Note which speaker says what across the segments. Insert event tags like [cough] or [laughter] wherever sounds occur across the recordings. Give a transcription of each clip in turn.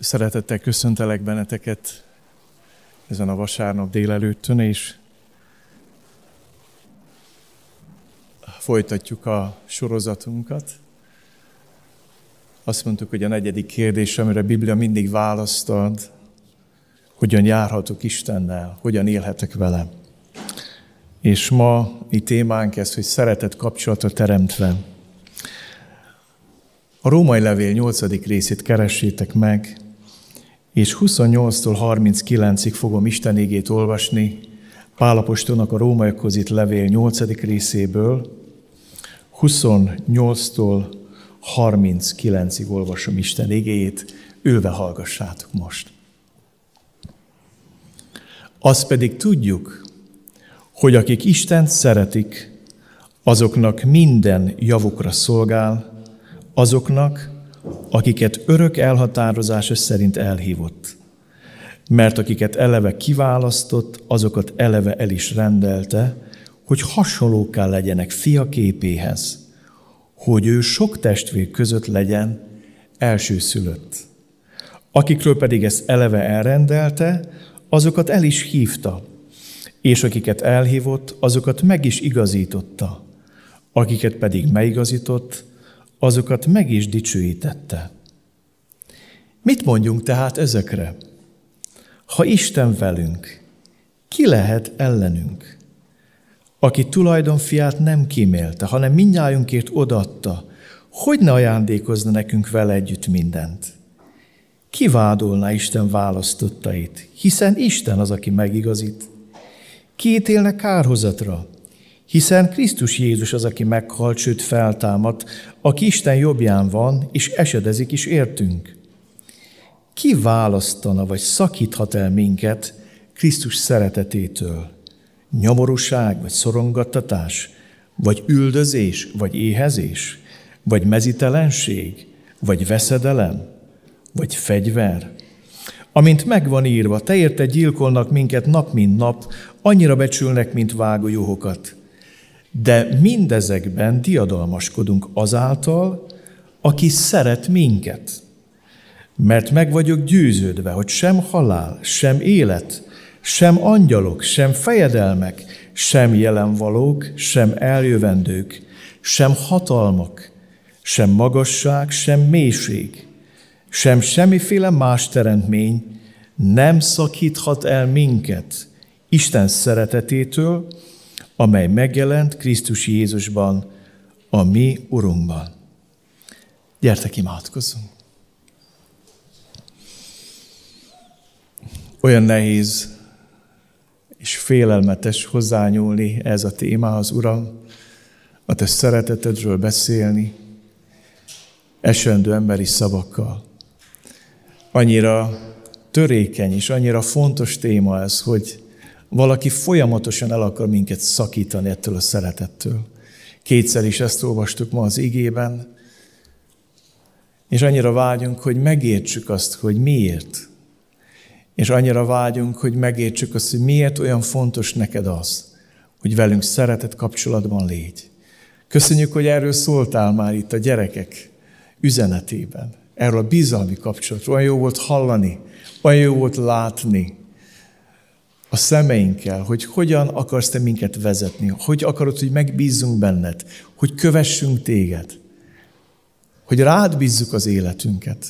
Speaker 1: Szeretettel köszöntelek benneteket ezen a vasárnap délelőttön, és folytatjuk a sorozatunkat. Azt mondtuk, hogy a negyedik kérdés, amire a Biblia mindig választ ad, hogyan járhatok Istennel, hogyan élhetek vele. És ma mi témánk ez, hogy szeretet kapcsolata teremtve. A római levél 8. részét keressétek meg, és 28-tól 39-ig fogom Isten égét olvasni, Pálapostolnak a rómaiakhoz itt levél 8. részéből, 28-tól 39-ig olvasom Isten igéjét, ülve hallgassátok most. Azt pedig tudjuk, hogy akik Isten szeretik, azoknak minden javukra szolgál, azoknak, akiket örök elhatározása szerint elhívott. Mert akiket eleve kiválasztott, azokat eleve el is rendelte, hogy hasonlóká legyenek fia képéhez, hogy ő sok testvér között legyen elsőszülött. Akikről pedig ezt eleve elrendelte, azokat el is hívta, és akiket elhívott, azokat meg is igazította, akiket pedig megigazított, azokat meg is dicsőítette. Mit mondjunk tehát ezekre? Ha Isten velünk, ki lehet ellenünk? Aki tulajdonfiát nem kímélte, hanem mindnyájunkért odatta, hogy ne ajándékozna nekünk vele együtt mindent? Ki vádolná Isten választottait, hiszen Isten az, aki megigazít. Ki ítélne kárhozatra, hiszen Krisztus Jézus az, aki meghalt, sőt feltámadt, aki Isten jobbján van, és esedezik is értünk. Ki választana, vagy szakíthat el minket Krisztus szeretetétől? Nyomorúság, vagy szorongattatás, vagy üldözés, vagy éhezés, vagy mezitelenség, vagy veszedelem, vagy fegyver? Amint megvan írva, te érte gyilkolnak minket nap mint nap, annyira becsülnek, mint vágójuhokat. De mindezekben diadalmaskodunk azáltal, aki szeret minket. Mert meg vagyok győződve, hogy sem halál, sem élet, sem angyalok, sem fejedelmek, sem jelenvalók, sem eljövendők, sem hatalmak, sem magasság, sem mélység, sem semmiféle más teremtmény nem szakíthat el minket Isten szeretetétől, amely megjelent Krisztus Jézusban, a mi Urunkban. Gyertek, imádkozzunk! Olyan nehéz és félelmetes hozzányúlni ez a témához, Uram, a Te szeretetedről beszélni, esendő emberi szavakkal. Annyira törékeny és annyira fontos téma ez, hogy valaki folyamatosan el akar minket szakítani ettől a szeretettől. Kétszer is ezt olvastuk ma az igében, és annyira vágyunk, hogy megértsük azt, hogy miért. És annyira vágyunk, hogy megértsük azt, hogy miért olyan fontos neked az, hogy velünk szeretet kapcsolatban légy. Köszönjük, hogy erről szóltál már itt a gyerekek üzenetében. Erről a bizalmi kapcsolatról. Olyan jó volt hallani, olyan jó volt látni, a szemeinkkel, hogy hogyan akarsz te minket vezetni, hogy akarod, hogy megbízzunk benned, hogy kövessünk téged, hogy rád bízzuk az életünket.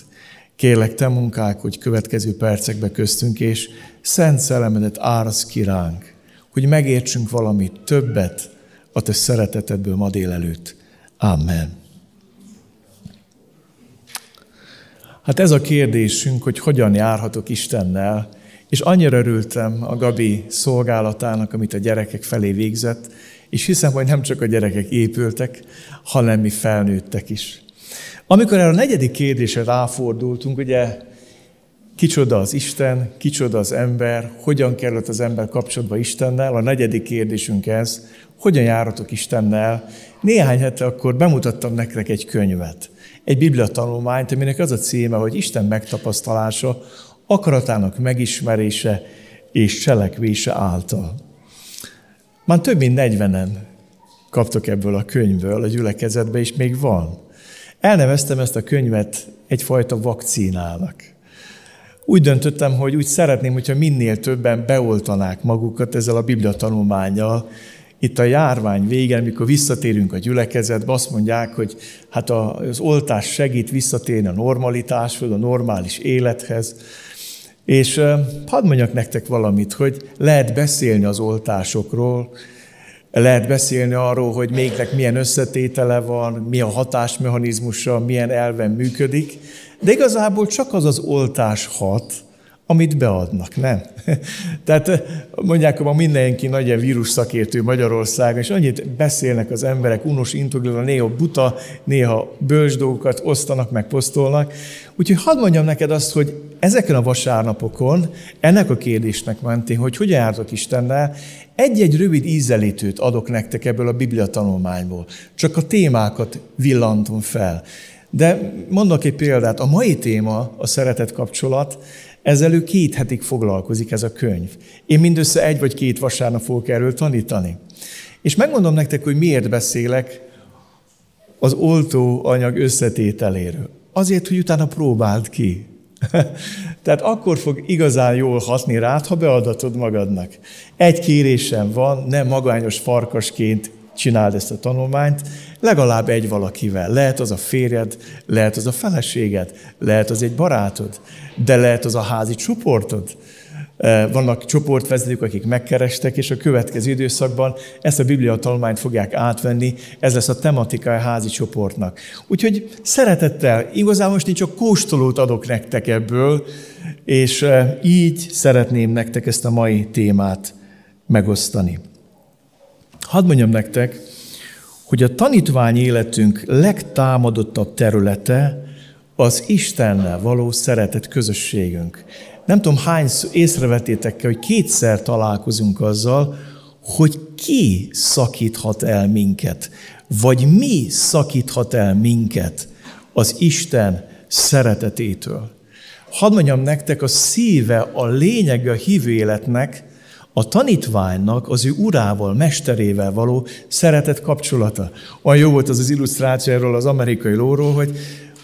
Speaker 1: Kérlek, te munkák, hogy következő percekbe köztünk, és szent szellemedet árasz ki ránk, hogy megértsünk valamit többet a te szeretetedből ma délelőtt. Amen. Hát ez a kérdésünk, hogy hogyan járhatok Istennel, és annyira örültem a Gabi szolgálatának, amit a gyerekek felé végzett, és hiszem, hogy nem csak a gyerekek épültek, hanem mi felnőttek is. Amikor erre a negyedik kérdésre ráfordultunk, ugye kicsoda az Isten, kicsoda az ember, hogyan kellett az ember kapcsolatba Istennel, a negyedik kérdésünk ez, hogyan járatok Istennel. Néhány hete akkor bemutattam nektek egy könyvet, egy bibliatanulmányt, aminek az a címe, hogy Isten megtapasztalása akaratának megismerése és cselekvése által. Már több mint 40-en kaptok ebből a könyvből a gyülekezetbe, és még van. Elneveztem ezt a könyvet egyfajta vakcinának. úgy döntöttem, hogy úgy szeretném, hogyha minél többen beoltanák magukat ezzel a Biblia tanulmányjal. Itt a járvány vége, amikor visszatérünk a gyülekezetbe, azt mondják, hogy hát az oltás segít visszatérni a normalitáshoz, a normális élethez. És hadd mondjak nektek valamit, hogy lehet beszélni az oltásokról, lehet beszélni arról, hogy mégnek milyen összetétele van, mi a hatásmechanizmusa, milyen elven működik, de igazából csak az az oltás hat, amit beadnak, nem? [laughs] Tehát mondják, hogy ma mindenki nagy vírus szakértő Magyarországon, és annyit beszélnek az emberek, unos intoglal, néha buta, néha bölcs dolgokat osztanak, meg posztolnak. Úgyhogy hadd mondjam neked azt, hogy ezeken a vasárnapokon ennek a kérdésnek mentén, hogy hogyan jártok Istennel, egy-egy rövid ízelítőt adok nektek ebből a Biblia tanulmányból. Csak a témákat villantom fel. De mondok egy példát. A mai téma, a szeretet kapcsolat, ezzel ő két hetig foglalkozik ez a könyv. Én mindössze egy vagy két vasárnap fogok erről tanítani. És megmondom nektek, hogy miért beszélek az oltóanyag összetételéről. Azért, hogy utána próbáld ki. [laughs] Tehát akkor fog igazán jól hatni rád, ha beadatod magadnak. Egy kérésem van, nem magányos farkasként csináld ezt a tanulmányt, legalább egy valakivel. Lehet az a férjed, lehet az a feleséged, lehet az egy barátod, de lehet az a házi csoportod. Vannak csoportvezetők, akik megkerestek, és a következő időszakban ezt a Biblia tanulmányt fogják átvenni, ez lesz a tematika a házi csoportnak. Úgyhogy szeretettel, igazából most én csak kóstolót adok nektek ebből, és így szeretném nektek ezt a mai témát megosztani. Hadd mondjam nektek, hogy a tanítvány életünk legtámadottabb területe az Istennel való szeretet közösségünk. Nem tudom, hány észrevetétek hogy kétszer találkozunk azzal, hogy ki szakíthat el minket, vagy mi szakíthat el minket az Isten szeretetétől. Hadd mondjam nektek, a szíve, a lényege a hívő életnek, a tanítványnak az ő urával, mesterével való szeretet kapcsolata. Olyan jó volt az az illusztráció erről az amerikai lóról, hogy,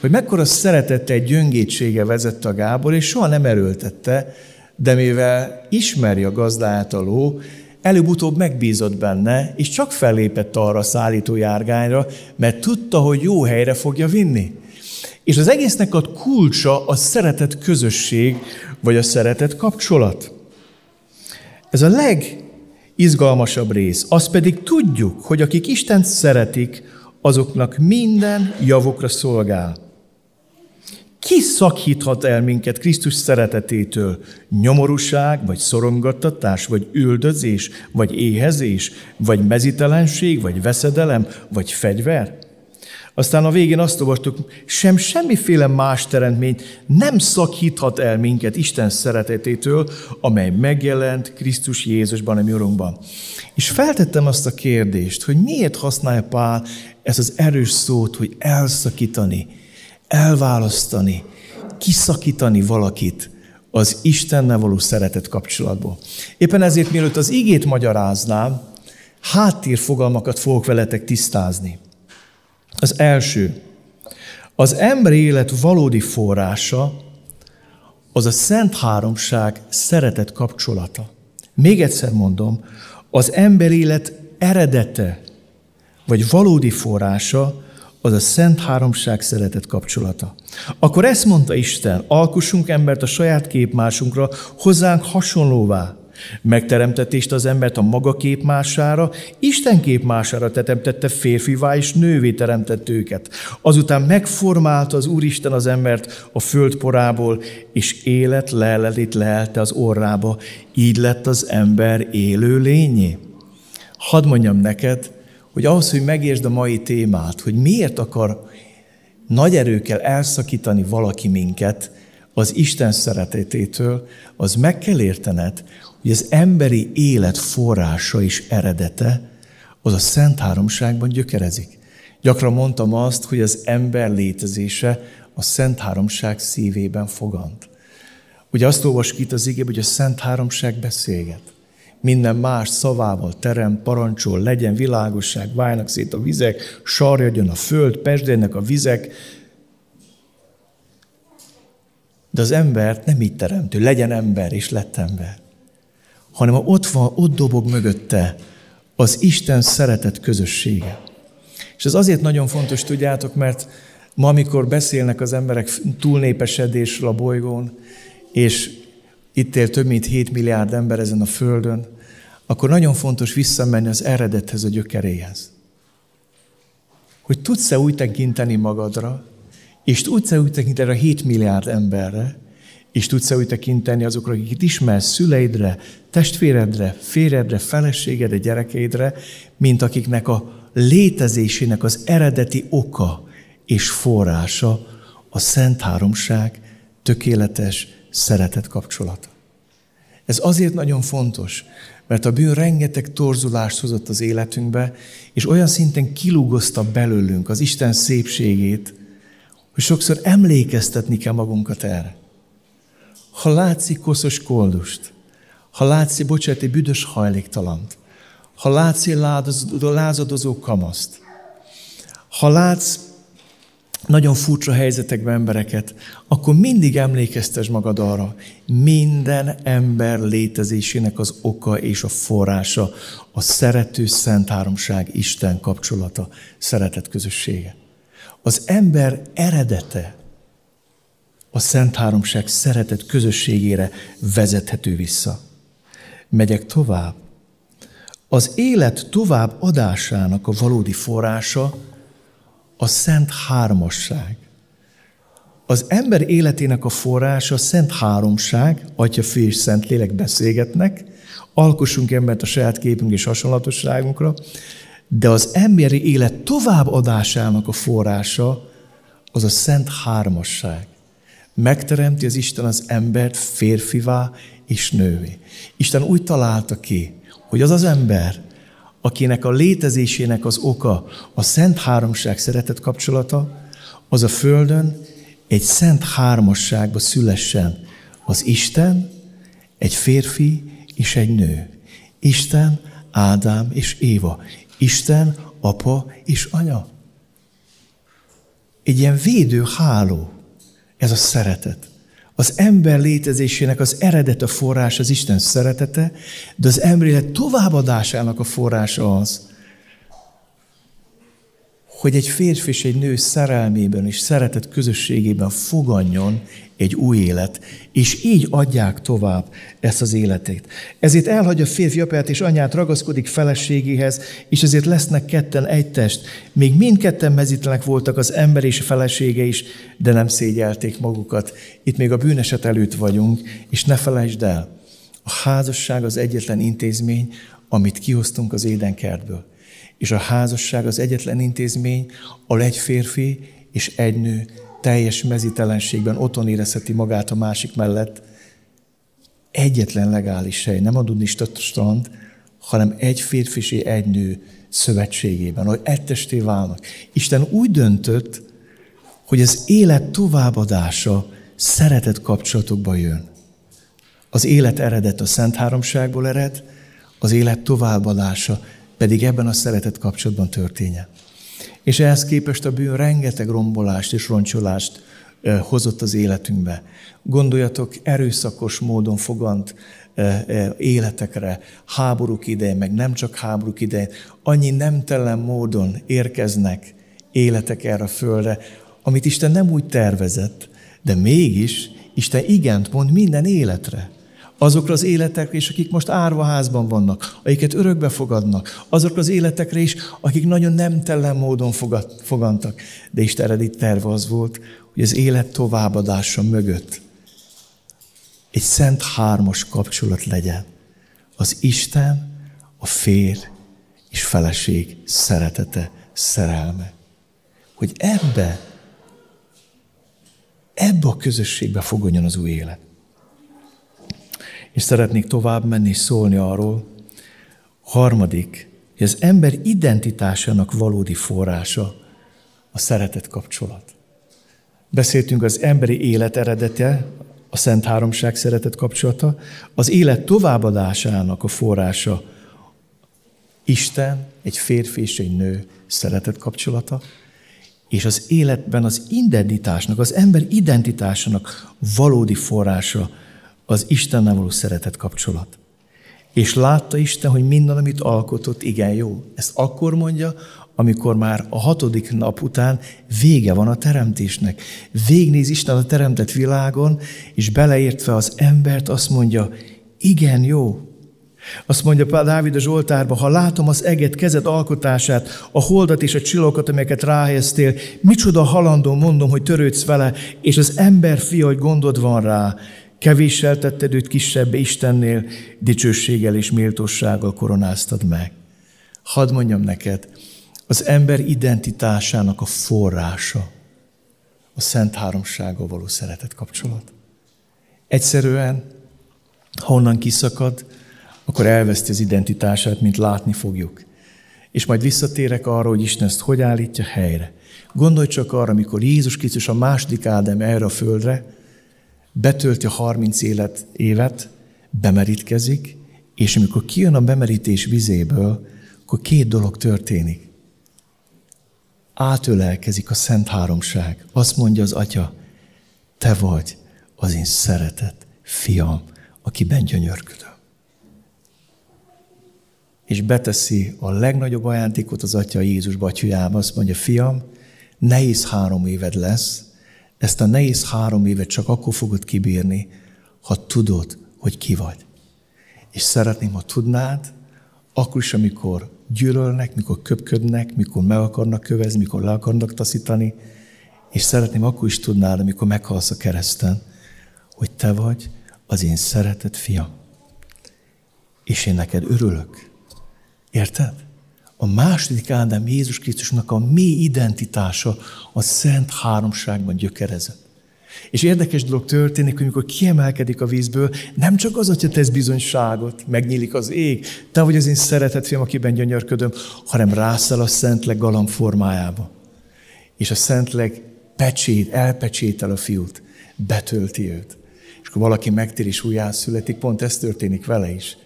Speaker 1: hogy mekkora szeretette egy gyöngétsége vezette a Gábor, és soha nem erőltette, de mivel ismeri a gazdát a ló, előbb-utóbb megbízott benne, és csak fellépett arra a szállító járgányra, mert tudta, hogy jó helyre fogja vinni. És az egésznek a kulcsa a szeretet közösség, vagy a szeretet kapcsolat. Ez a legizgalmasabb rész. Az pedig tudjuk, hogy akik Isten szeretik, azoknak minden javukra szolgál. Ki szakíthat el minket Krisztus szeretetétől? Nyomorúság, vagy szorongattatás, vagy üldözés, vagy éhezés, vagy mezitelenség, vagy veszedelem, vagy fegyver? Aztán a végén azt olvastuk, sem semmiféle más teremtményt nem szakíthat el minket Isten szeretetétől, amely megjelent Krisztus Jézusban, a mi És feltettem azt a kérdést, hogy miért használja Pál ezt az erős szót, hogy elszakítani, elválasztani, kiszakítani valakit az Istennel való szeretet kapcsolatból. Éppen ezért, mielőtt az igét magyaráznám, háttérfogalmakat fogok veletek tisztázni. Az első, az emberi élet valódi forrása az a Szent Háromság szeretet kapcsolata. Még egyszer mondom, az ember élet eredete, vagy valódi forrása az a Szent Háromság szeretet kapcsolata. Akkor ezt mondta Isten, alkussunk embert a saját képmásunkra, hozzánk hasonlóvá, Megteremtetést az embert a maga képmására, Isten képmására teremtette férfivá és nővé teremtett őket. Azután megformálta az Úristen az embert a földporából, és élet lelelit lehelte az orrába. Így lett az ember élő lényé. Hadd mondjam neked, hogy ahhoz, hogy megértsd a mai témát, hogy miért akar nagy erőkkel elszakítani valaki minket az Isten szeretetétől, az meg kell értened, hogy az emberi élet forrása és eredete az a Szent Háromságban gyökerezik. Gyakran mondtam azt, hogy az ember létezése a Szent Háromság szívében fogant. Ugye azt olvasjuk itt az igében, hogy a Szent Háromság beszélget. Minden más szavával terem, parancsol, legyen világosság, válnak szét a vizek, sarjadjon a föld, pesdjenek a vizek, De az embert nem így teremtő, legyen ember és lett ember, hanem ott van, ott dobog mögötte az Isten szeretet közössége. És ez azért nagyon fontos, tudjátok, mert ma, amikor beszélnek az emberek túlnépesedésről a bolygón, és itt él több mint 7 milliárd ember ezen a földön, akkor nagyon fontos visszamenni az eredethez, a gyökeréhez. Hogy tudsz-e úgy tekinteni magadra, és tudsz-e úgy tekinteni a 7 milliárd emberre, és tudsz-e úgy tekinteni azokra, akiket ismersz, szüleidre, testvéredre, férjedre, feleségedre, gyerekeidre, mint akiknek a létezésének az eredeti oka és forrása a Szent Háromság tökéletes szeretet kapcsolata. Ez azért nagyon fontos, mert a bűn rengeteg torzulást hozott az életünkbe, és olyan szinten kilúgozta belőlünk az Isten szépségét, hogy sokszor emlékeztetni kell magunkat erre. Ha látszik koszos koldust, ha látszik, bocsánat, egy büdös hajléktalant, ha látsz egy lázadozó kamaszt, ha látsz nagyon furcsa helyzetekben embereket, akkor mindig emlékeztes magad arra, minden ember létezésének az oka és a forrása a szerető Szent Háromság Isten kapcsolata, szeretet közössége. Az ember eredete a Szent Háromság szeretet közösségére vezethető vissza. Megyek tovább. Az élet tovább adásának a valódi forrása a Szent Hármasság. Az ember életének a forrása a Szent Háromság, Atya, Fő és Szent Lélek beszélgetnek, alkossunk embert a saját képünk és hasonlatosságunkra, de az emberi élet továbbadásának a forrása az a Szent Hármasság. Megteremti az Isten az embert férfivá és nővé. Isten úgy találta ki, hogy az az ember, akinek a létezésének az oka a Szent Háromság szeretet kapcsolata, az a Földön egy szent hármasságba szülessen az Isten, egy férfi és egy nő. Isten, Ádám és Éva. Isten, apa és anya. Egy ilyen védő háló, ez a szeretet. Az ember létezésének az eredet a forrás az Isten szeretete, de az ember élet továbbadásának a forrása az, hogy egy férfi és egy nő szerelmében és szeretet közösségében foganjon egy új élet, és így adják tovább ezt az életét. Ezért elhagyja a férfi apát és anyát, ragaszkodik feleségéhez, és ezért lesznek ketten egy test. Még mindketten mezitlenek voltak az ember és a felesége is, de nem szégyelték magukat. Itt még a bűneset előtt vagyunk, és ne felejtsd el, a házasság az egyetlen intézmény, amit kihoztunk az édenkertből. És a házasság az egyetlen intézmény, ahol egy férfi és egy nő teljes mezitelenségben otthon érezheti magát a másik mellett. Egyetlen legális hely, nem a Dunista strand, hanem egy férfi és egy nő szövetségében, hogy ettesté válnak. Isten úgy döntött, hogy az élet továbbadása szeretet kapcsolatokba jön. Az élet eredet a Szent Háromságból ered, az élet továbbadása pedig ebben a szeretet kapcsolatban történjen. És ehhez képest a bűn rengeteg rombolást és roncsolást hozott az életünkbe. Gondoljatok erőszakos módon fogant életekre, háborúk idején, meg nem csak háborúk idején, annyi nemtelen módon érkeznek életek erre a földre, amit Isten nem úgy tervezett, de mégis Isten igent mond minden életre azokra az életekre is, akik most árvaházban vannak, akiket örökbe fogadnak, azokra az életekre is, akik nagyon nemtelen módon fogad, fogantak. De Isten eredeti terve az volt, hogy az élet továbbadása mögött egy szent hármas kapcsolat legyen. Az Isten, a fér és feleség szeretete, szerelme. Hogy ebbe, ebbe a közösségbe fogadjon az új élet. És szeretnék tovább menni és szólni arról. Harmadik, hogy az ember identitásának valódi forrása a szeretet kapcsolat. Beszéltünk az emberi élet eredete, a Szent Háromság szeretet kapcsolata, az élet továbbadásának a forrása Isten, egy férfi és egy nő szeretet kapcsolata, és az életben az identitásnak, az ember identitásának valódi forrása az Istennel való szeretet kapcsolat. És látta Isten, hogy minden, amit alkotott, igen jó. Ezt akkor mondja, amikor már a hatodik nap után vége van a teremtésnek. Végnéz Isten a teremtett világon, és beleértve az embert azt mondja, igen, jó. Azt mondja Dávid a Zsoltárban, ha látom az eget kezed alkotását, a holdat és a csillagokat, amelyeket ráhelyeztél, micsoda halandó mondom, hogy törődsz vele, és az ember fia, hogy gondod van rá, kevéssel tetted őt kisebb Istennél, dicsőséggel és méltósággal koronáztad meg. Hadd mondjam neked, az ember identitásának a forrása a Szent Háromsággal való szeretet kapcsolat. Egyszerűen, ha onnan kiszakad, akkor elveszti az identitását, mint látni fogjuk. És majd visszatérek arra, hogy Isten ezt hogy állítja helyre. Gondolj csak arra, amikor Jézus Krisztus a második Ádám erre a földre, betölti a 30 élet, évet, bemerítkezik, és amikor kijön a bemerítés vizéből, akkor két dolog történik. Átölelkezik a Szent Háromság. Azt mondja az Atya, te vagy az én szeretett fiam, akiben gyönyörködöm. És beteszi a legnagyobb ajándékot az Atya Jézus batyujába, azt mondja, fiam, nehéz három éved lesz, ezt a nehéz három évet csak akkor fogod kibírni, ha tudod, hogy ki vagy. És szeretném, ha tudnád, akkor is, amikor gyűlölnek, mikor köpködnek, mikor meg akarnak kövezni, mikor le akarnak taszítani, és szeretném akkor is tudnád, amikor meghalsz a kereszten, hogy te vagy az én szeretett fiam. És én neked örülök. Érted? A második Ádám Jézus Krisztusnak a mély identitása a Szent Háromságban gyökerezett. És érdekes dolog történik, hogy amikor kiemelkedik a vízből, nem csak az, hogyha tesz bizonyságot, megnyílik az ég, te vagy az én szeretett fiam, akiben gyönyörködöm, hanem rászel a Szentleg galamb formájába. És a Szentleg pecsét, elpecsétel a fiút, betölti őt. És akkor valaki megtér és újjászületik, pont ez történik vele is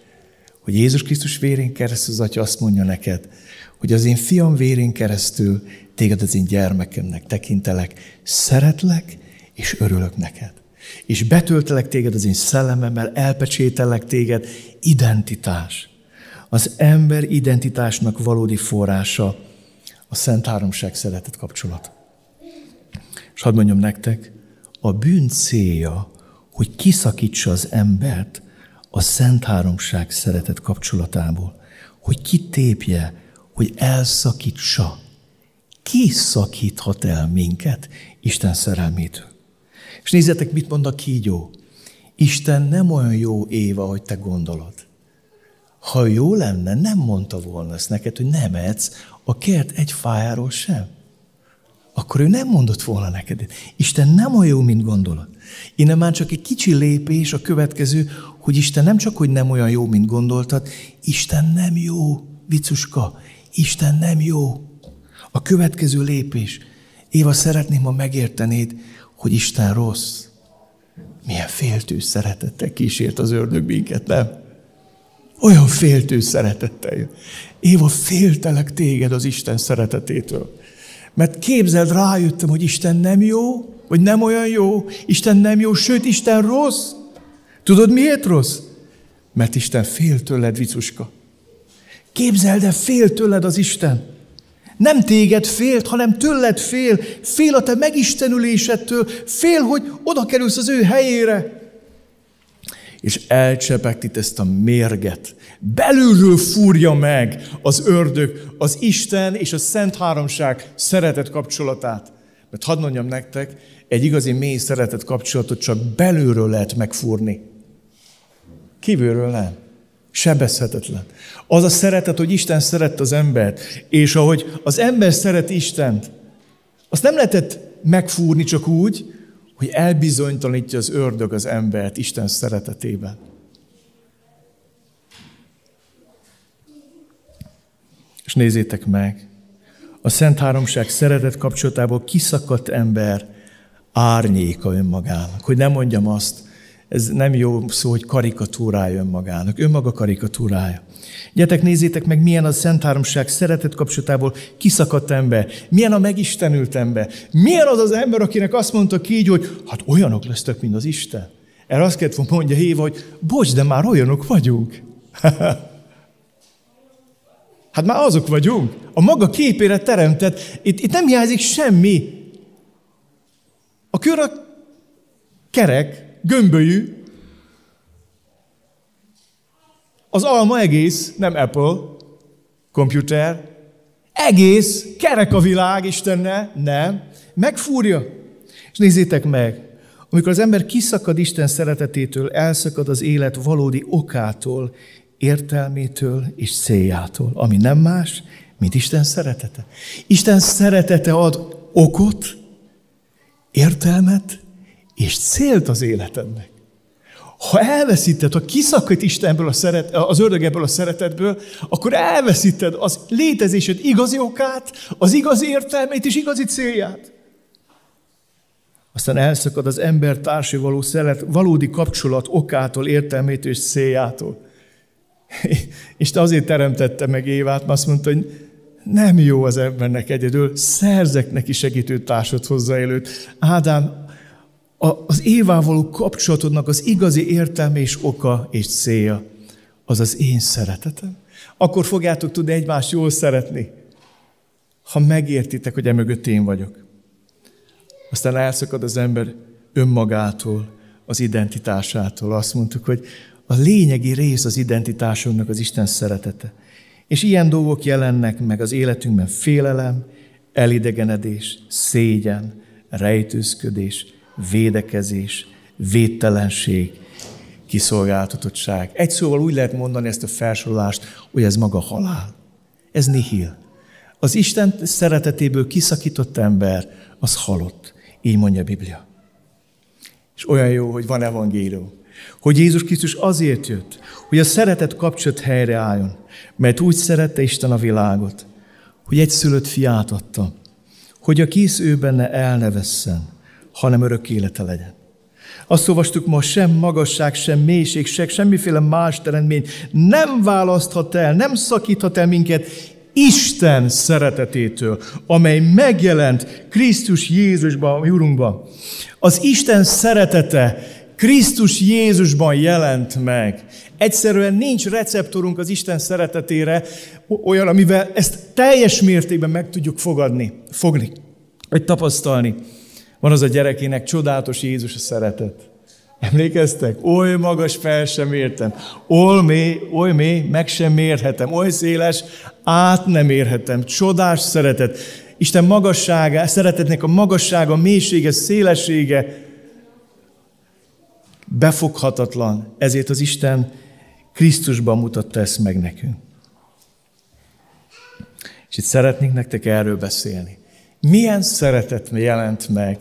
Speaker 1: hogy Jézus Krisztus vérén keresztül az Atya azt mondja neked, hogy az én fiam vérén keresztül téged az én gyermekemnek tekintelek, szeretlek és örülök neked. És betöltelek téged az én szellememmel, elpecsételek téged, identitás. Az ember identitásnak valódi forrása a Szent Háromság szeretet kapcsolat. És hadd mondjam nektek, a bűn célja, hogy kiszakítsa az embert a Szent Háromság szeretet kapcsolatából, hogy kitépje, hogy elszakítsa. Ki szakíthat el minket Isten szerelmétől? És nézzetek, mit mond a kígyó. Isten nem olyan jó Éva, hogy te gondolod. Ha jó lenne, nem mondta volna ezt neked, hogy nem edsz a kert egy fájáról sem. Akkor ő nem mondott volna neked. Isten nem olyan jó, mint gondolod. Innen már csak egy kicsi lépés a következő, hogy Isten nem csak, hogy nem olyan jó, mint gondoltad, Isten nem jó, vicuska, Isten nem jó. A következő lépés. Éva, szeretném, ha megértenéd, hogy Isten rossz. Milyen féltő szeretettel kísért az ördög minket, nem? Olyan féltő szeretettel jön. Éva, féltelek téged az Isten szeretetétől. Mert képzeld, rájöttem, hogy Isten nem jó, vagy nem olyan jó, Isten nem jó, sőt, Isten rossz. Tudod, miért rossz? Mert Isten fél tőled, vicuska. Képzeld el, fél tőled az Isten. Nem téged félt, hanem tőled fél. Fél a te megistenülésedtől. Fél, hogy oda kerülsz az ő helyére. És elcsepegtit ezt a mérget. Belülről fúrja meg az ördög az Isten és a Szent Háromság szeretet kapcsolatát. Mert hadd mondjam nektek, egy igazi mély szeretet kapcsolatot csak belülről lehet megfúrni. Kívülről nem. Sebezhetetlen. Az a szeretet, hogy Isten szerette az embert, és ahogy az ember szeret Istent, azt nem lehetett megfúrni csak úgy, hogy elbizonytalanítja az ördög az embert Isten szeretetében. És nézzétek meg, a Szent Háromság szeretet kapcsolatából kiszakadt ember árnyéka önmagának. Hogy nem mondjam azt, ez nem jó szó, hogy karikatúrája önmagának. Önmaga karikatúrája. Gyetek, nézzétek meg, milyen a Szent Háromság szeretet kapcsolatából kiszakadt ember. Milyen a megistenült ember. Milyen az az ember, akinek azt mondta ki így, hogy hát olyanok lesztek, mint az Isten. Erre azt kellett mondja Héva, hogy bocs, de már olyanok vagyunk. [laughs] hát már azok vagyunk. A maga képére teremtett. Itt, itt nem hiányzik semmi. A kör a kerek, gömbölyű, az alma egész, nem Apple, komputer, egész, kerek a világ Istennel, nem, megfúrja. És nézzétek meg, amikor az ember kiszakad Isten szeretetétől, elszakad az élet valódi okától, értelmétől és céljától, ami nem más, mint Isten szeretete. Isten szeretete ad okot, értelmet és célt az életednek. Ha elveszíted, ha kiszakít Istenből a szeret, az ördög ebből a szeretetből, akkor elveszíted az létezésed igazi okát, az igazi értelmét és igazi célját. Aztán elszakad az ember társai való szeret, valódi kapcsolat okától, értelmétől és céljától. [laughs] És te azért teremtette meg Évát, mert azt mondta, hogy nem jó az embernek egyedül, szerzek neki segítő társat hozzáélőt. Ádám, az Évával kapcsolatodnak az igazi értelme és oka és célja, az az én szeretetem. Akkor fogjátok tudni egymást jól szeretni, ha megértitek, hogy emögött én vagyok. Aztán elszakad az ember önmagától, az identitásától. Azt mondtuk, hogy a lényegi rész az identitásunknak az Isten szeretete. És ilyen dolgok jelennek meg az életünkben félelem, elidegenedés, szégyen, rejtőzködés, védekezés, védtelenség, kiszolgáltatottság. Egy szóval úgy lehet mondani ezt a felsorolást, hogy ez maga halál. Ez nihil. Az Isten szeretetéből kiszakított ember, az halott. Így mondja a Biblia. És olyan jó, hogy van evangélium. Hogy Jézus Krisztus azért jött, hogy a szeretet kapcsolat helyreálljon, mert úgy szerette Isten a világot, hogy egy szülött fiát adta, hogy a kész ő benne el ne vesszen, hanem örök élete legyen. Azt olvastuk ma, sem magasság, sem mélység, sem semmiféle más teremtmény nem választhat el, nem szakíthat el minket Isten szeretetétől, amely megjelent Krisztus Jézusban, a Urunkban. Az Isten szeretete Krisztus Jézusban jelent meg. Egyszerűen nincs receptorunk az Isten szeretetére, olyan, amivel ezt teljes mértékben meg tudjuk fogadni, fogni, vagy tapasztalni. Van az a gyerekének csodálatos Jézus a szeretet. Emlékeztek? Oly magas fel sem értem, oly mély, oly mély, meg sem mérhetem, oly széles, át nem érhetem. Csodás szeretet. Isten magassága, szeretetnek a magassága, mélysége, szélessége befoghatatlan. Ezért az Isten Krisztusban mutatta ezt meg nekünk. És itt szeretnék nektek erről beszélni. Milyen szeretet jelent meg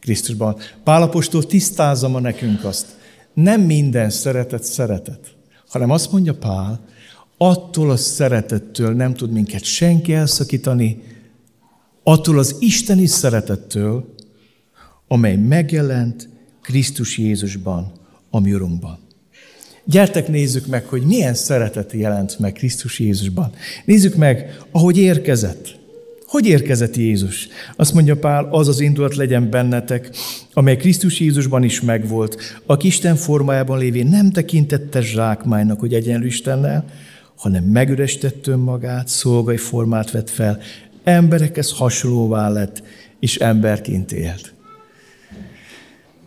Speaker 1: Krisztusban? Pálapostól tisztázza ma nekünk azt. Nem minden szeretet szeretet, hanem azt mondja Pál, attól a szeretettől nem tud minket senki elszakítani, attól az isteni szeretettől, amely megjelent Krisztus Jézusban, a mi Urunkban. Gyertek nézzük meg, hogy milyen szeretet jelent meg Krisztus Jézusban. Nézzük meg, ahogy érkezett. Hogy érkezett Jézus? Azt mondja Pál, az az indulat legyen bennetek, amely Krisztus Jézusban is megvolt, aki Isten formájában lévén nem tekintette zsákmánynak, hogy egyenlő Istennel, hanem megüresített önmagát, szolgai formát vett fel, emberekhez hasonlóvá lett, és emberként élt.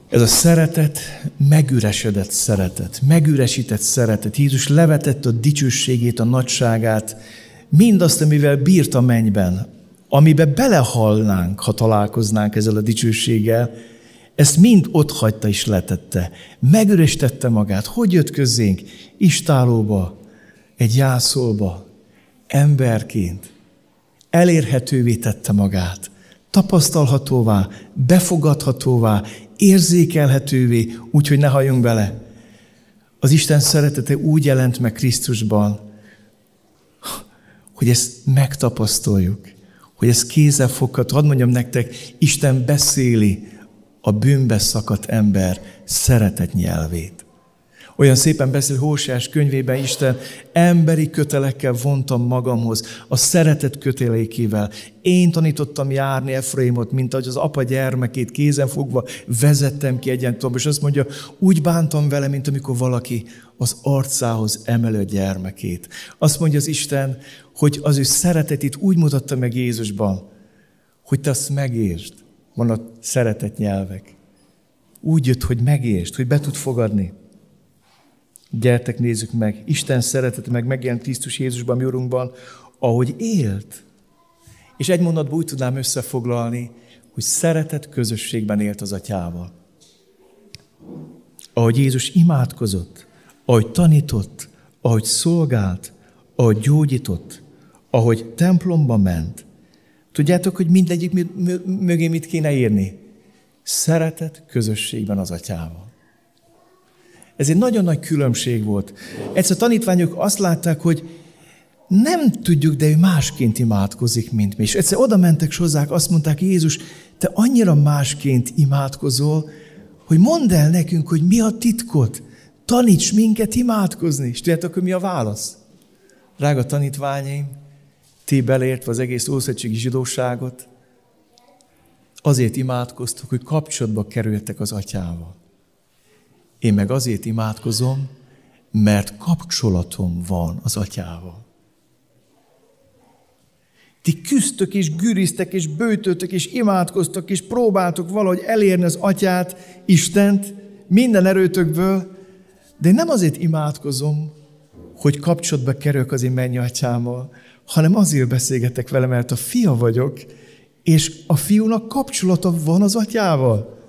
Speaker 1: Ez a szeretet megüresedett szeretet, megüresített szeretet. Jézus levetett a dicsőségét, a nagyságát, mindazt, amivel bírt a mennyben, amiben belehalnánk, ha találkoznánk ezzel a dicsőséggel, ezt mind ott hagyta és letette. Megürestette magát. Hogy jött közénk? Istálóba, egy jászolba, emberként. Elérhetővé tette magát. Tapasztalhatóvá, befogadhatóvá, érzékelhetővé, úgyhogy ne halljunk bele. Az Isten szeretete úgy jelent meg Krisztusban, hogy ezt megtapasztaljuk, hogy ez kézzelfogható. Hadd mondjam nektek, Isten beszéli a bűnbe szakadt ember szeretet nyelvét. Olyan szépen beszél Hósás könyvében Isten, emberi kötelekkel vontam magamhoz, a szeretet kötelékével. Én tanítottam járni Efraimot, mint ahogy az apa gyermekét kézen fogva vezettem ki egyentől, és azt mondja, úgy bántam vele, mint amikor valaki az arcához emeli a gyermekét. Azt mondja az Isten, hogy az ő szeretetét úgy mutatta meg Jézusban, hogy te azt megértsd. Van a szeretet nyelvek. Úgy jött, hogy megértsd, hogy be tud fogadni. Gyertek, nézzük meg. Isten szeretete meg megjelent Krisztus Jézusban, mi Urunkban, ahogy élt. És egy mondatban úgy tudnám összefoglalni, hogy szeretet közösségben élt az atyával. Ahogy Jézus imádkozott, ahogy tanított, ahogy szolgált, ahogy gyógyított, ahogy templomba ment. Tudjátok, hogy mindegyik mögé mit kéne írni? Szeretet közösségben az atyával. Ez egy nagyon nagy különbség volt. Egyszer a tanítványok azt látták, hogy nem tudjuk, de ő másként imádkozik, mint mi. És egyszer oda mentek hozzák, azt mondták, Jézus, te annyira másként imádkozol, hogy mondd el nekünk, hogy mi a titkot. Taníts minket imádkozni. És tudjátok, hogy mi a válasz? Drága tanítványaim, ti belértve az egész ószegységi zsidóságot, azért imádkoztok, hogy kapcsolatba kerültek az atyával. Én meg azért imádkozom, mert kapcsolatom van az atyával. Ti küzdtök és güriztek és bőtöltök és imádkoztok és próbáltok valahogy elérni az atyát, Istent minden erőtökből, de én nem azért imádkozom, hogy kapcsolatba kerülök az én mennyi atyámmal, hanem azért beszélgetek vele, mert a fia vagyok, és a fiúnak kapcsolata van az atyával.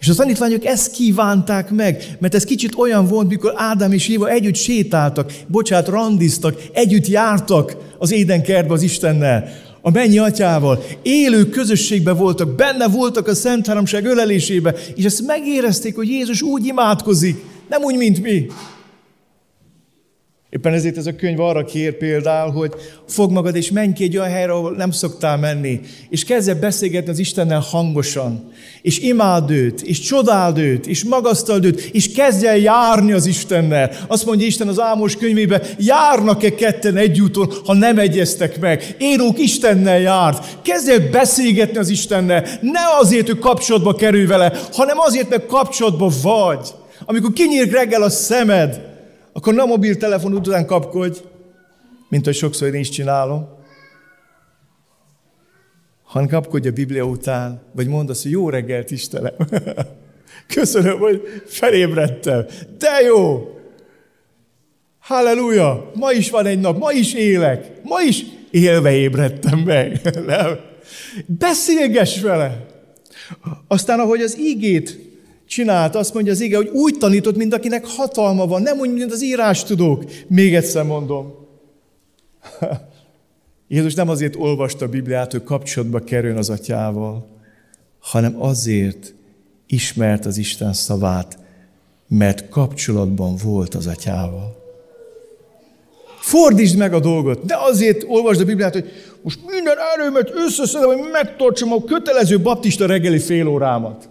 Speaker 1: És a tanítványok ezt kívánták meg, mert ez kicsit olyan volt, mikor Ádám és Éva együtt sétáltak, bocsát, randiztak, együtt jártak az édenkertbe az Istennel, a mennyi atyával, élő közösségben voltak, benne voltak a Szent Háromság ölelésébe, és ezt megérezték, hogy Jézus úgy imádkozik, nem úgy, mint mi. Éppen ezért ez a könyv arra kér például, hogy fog magad és menj ki egy olyan helyre, ahol nem szoktál menni, és kezdj beszélgetni az Istennel hangosan, és imád őt, és csodáld őt, és magasztald őt, és kezdj el járni az Istennel. Azt mondja Isten az Ámos könyvében, járnak-e ketten egy ha nem egyeztek meg. Énók Istennel járt. Kezdj el beszélgetni az Istennel. Ne azért, hogy kapcsolatba kerülj vele, hanem azért, mert kapcsolatba vagy. Amikor kinyír reggel a szemed, akkor nem a mobiltelefon után kapkodj, mint hogy sokszor én is csinálom, hanem kapkodj a Biblia után, vagy mondd azt, hogy jó reggelt, Istenem. [laughs] Köszönöm, hogy felébredtem. De jó! Halleluja! Ma is van egy nap, ma is élek, ma is élve ébredtem meg. [laughs] Nem? Beszélgess vele! Aztán, ahogy az ígét csinált, azt mondja az ige, hogy úgy tanított, mint akinek hatalma van, nem úgy, mint az írás tudók. Még egyszer mondom. [laughs] Jézus nem azért olvasta a Bibliát, hogy kapcsolatba kerüljön az atyával, hanem azért ismert az Isten szavát, mert kapcsolatban volt az atyával. Fordítsd meg a dolgot. De azért olvasd a Bibliát, hogy most minden erőmet összeszedem, hogy megtartsam a kötelező baptista reggeli fél órámat.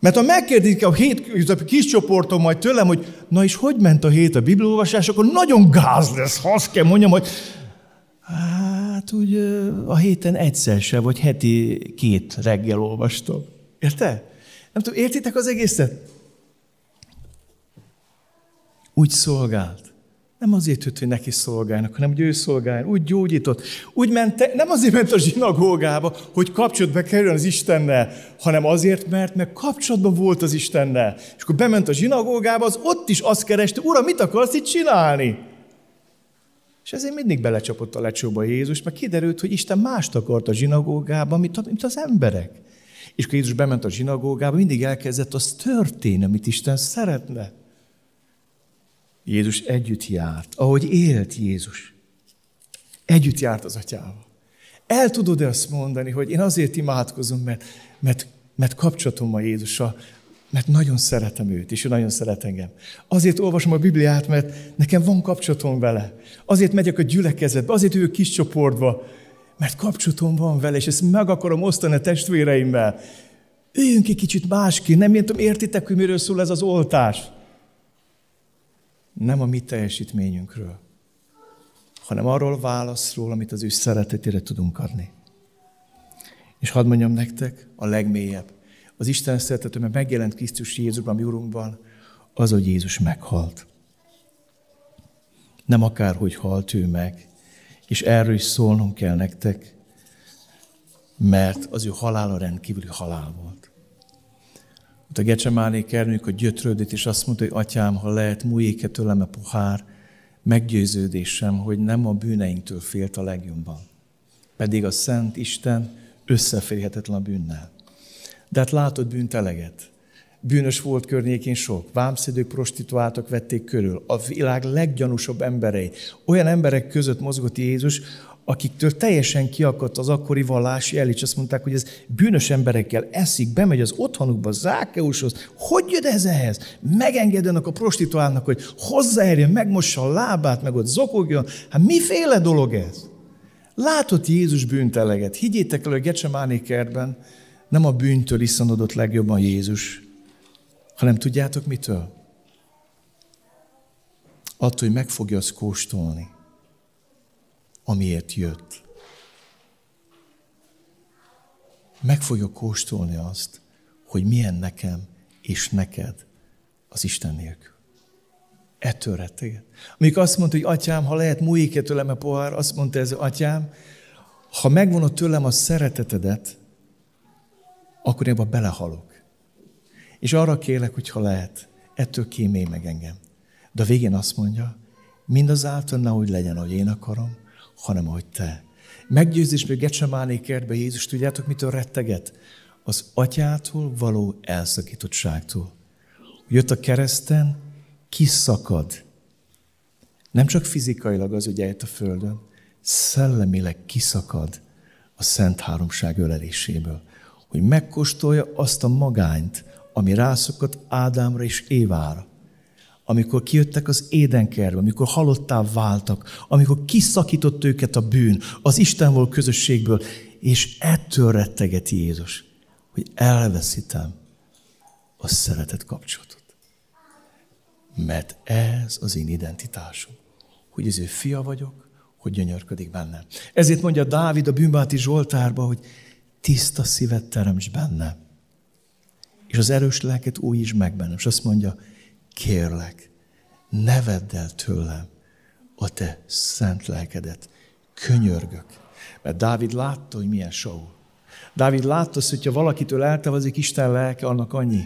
Speaker 1: Mert ha megkérdezik a hét a kis csoportom majd tőlem, hogy na és hogy ment a hét a bibliolvasás, akkor nagyon gáz lesz, ha azt kell mondjam, hogy hát úgy a héten egyszer se, vagy heti két reggel olvastam. Érte? Nem tudom, értitek az egészet? Úgy szolgált. Nem azért jött, hogy neki szolgálnak, hanem hogy ő szolgáljon. Úgy gyógyított. Úgy ment, nem azért ment a zsinagógába, hogy kapcsolatba kerüljön az Istennel, hanem azért, mert meg kapcsolatban volt az Istennel. És akkor bement a zsinagógába, az ott is azt kereste, Uram, mit akarsz itt csinálni? És ezért mindig belecsapott a lecsóba Jézus, mert kiderült, hogy Isten mást akart a zsinagógában, mint, mint az emberek. És akkor Jézus bement a zsinagógába, mindig elkezdett az történni, amit Isten szeretne. Jézus együtt járt, ahogy élt Jézus. Együtt járt az atyával. El tudod-e azt mondani, hogy én azért imádkozom, mert, mert, mert kapcsolatom a Jézussal, mert nagyon szeretem őt, és ő nagyon szeret engem. Azért olvasom a Bibliát, mert nekem van kapcsolatom vele. Azért megyek a gyülekezetbe, azért ő kis csoportba, mert kapcsolatom van vele, és ezt meg akarom osztani a testvéreimmel. Üljünk egy kicsit másként, nem értem, értitek, hogy miről szól ez az oltás? Nem a mi teljesítményünkről, hanem arról válaszról, amit az ő szeretetére tudunk adni. És hadd mondjam nektek, a legmélyebb, az Isten szeretető, mert megjelent Krisztus Jézusban, mi Urunkban, az, hogy Jézus meghalt. Nem akárhogy halt ő meg. És erről is szólnunk kell nektek, mert az ő halála rendkívüli halál volt. Ott a Gecsemáné kernyük a gyötrődött, és azt mondta, hogy atyám, ha lehet, múljék-e tőlem a pohár, meggyőződésem, hogy nem a bűneinktől félt a legjobban. Pedig a Szent Isten összeférhetetlen a bűnnel. De hát látod bűnt eleget. Bűnös volt környékén sok. Vámszedők, prostituáltak vették körül. A világ leggyanúsabb emberei. Olyan emberek között mozgott Jézus, akiktől teljesen kiakadt az akkori vallási el, és azt mondták, hogy ez bűnös emberekkel eszik, bemegy az otthonukba, Zákeushoz. Hogy jön ez ehhez? Megengedjenek a prostituálnak, hogy hozzáérjen, megmossa a lábát, meg ott zokogjon. Hát miféle dolog ez? Látott Jézus bűnteleget. Higgyétek el, hogy Gecsemáné kertben nem a bűntől iszanodott legjobban Jézus, hanem tudjátok mitől? Attól, hogy meg fogja azt kóstolni, amiért jött. Meg fogja kóstolni azt, hogy milyen nekem és neked az Isten nélkül. Ettől retteget. Amikor azt mondta, hogy atyám, ha lehet, múljék tőlem a pohár, azt mondta ez, atyám, ha megvonod tőlem a szeretetedet, akkor én abba belehalok. És arra kérlek, hogy ha lehet, ettől kímélj meg engem. De a végén azt mondja, mindazáltal ne úgy legyen, ahogy én akarom, hanem ahogy te. Meggyőzés még Gecsemáné kertbe Jézus, tudjátok, mitől retteget? Az atyától való elszakítottságtól. Jött a kereszten, kiszakad. Nem csak fizikailag az, hogy eljött a földön, szellemileg kiszakad a Szent Háromság öleléséből. Hogy megkóstolja azt a magányt, ami rászokott Ádámra és Évára. Amikor kijöttek az édenkerbe, amikor halottá váltak, amikor kiszakított őket a bűn, az Istenból közösségből, és ettől rettegeti Jézus, hogy elveszítem a szeretet kapcsolatot. Mert ez az én identitásom, hogy az ő fia vagyok, hogy gyönyörködik bennem. Ezért mondja Dávid a bűnbáti Zsoltárba, hogy tiszta szívet teremts bennem és az erős lelket újítsd meg bennem. És azt mondja, kérlek, ne vedd el tőlem a te szent lelkedet. Könyörgök. Mert Dávid látta, hogy milyen Saul. Dávid látta azt, hogyha valakitől eltavazik Isten lelke, annak annyi,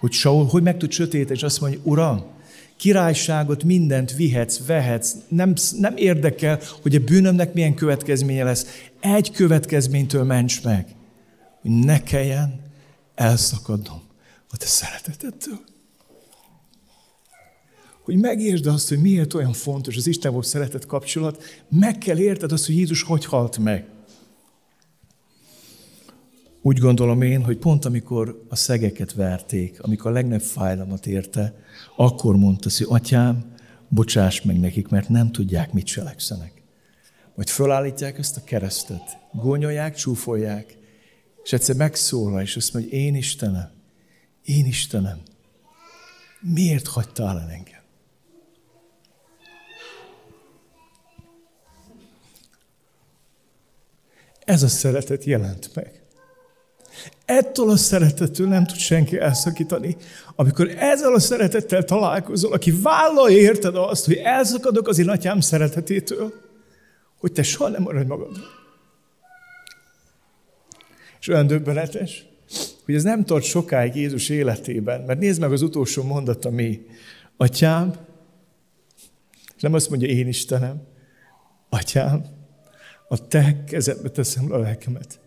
Speaker 1: hogy Saul hogy meg tud sötét, és azt mondja, Uram, királyságot, mindent vihetsz, vehetsz, nem, nem érdekel, hogy a bűnömnek milyen következménye lesz. Egy következménytől ments meg, hogy ne kelljen elszakadnom a te szeretetettől. Hogy megértsd azt, hogy miért olyan fontos az Isten volt szeretet kapcsolat, meg kell érted azt, hogy Jézus hogy halt meg. Úgy gondolom én, hogy pont amikor a szegeket verték, amikor a legnagyobb fájdalmat érte, akkor mondta, hogy atyám, bocsáss meg nekik, mert nem tudják, mit cselekszenek. Majd fölállítják ezt a keresztet, gonyolják, csúfolják, és egyszer megszólal, és azt mondja, én Istenem, én Istenem, miért hagytál el engem? Ez a szeretet jelent meg. Ettől a szeretettől nem tud senki elszakítani. Amikor ezzel a szeretettel találkozol, aki vállalja érted azt, hogy elszakadok az én atyám szeretetétől, hogy te soha nem maradj magadra. És olyan döbbenetes, hogy ez nem tart sokáig Jézus életében, mert nézd meg az utolsó mondata mi. Atyám, és nem azt mondja én Istenem, Atyám, a te kezedbe teszem a lelkemet.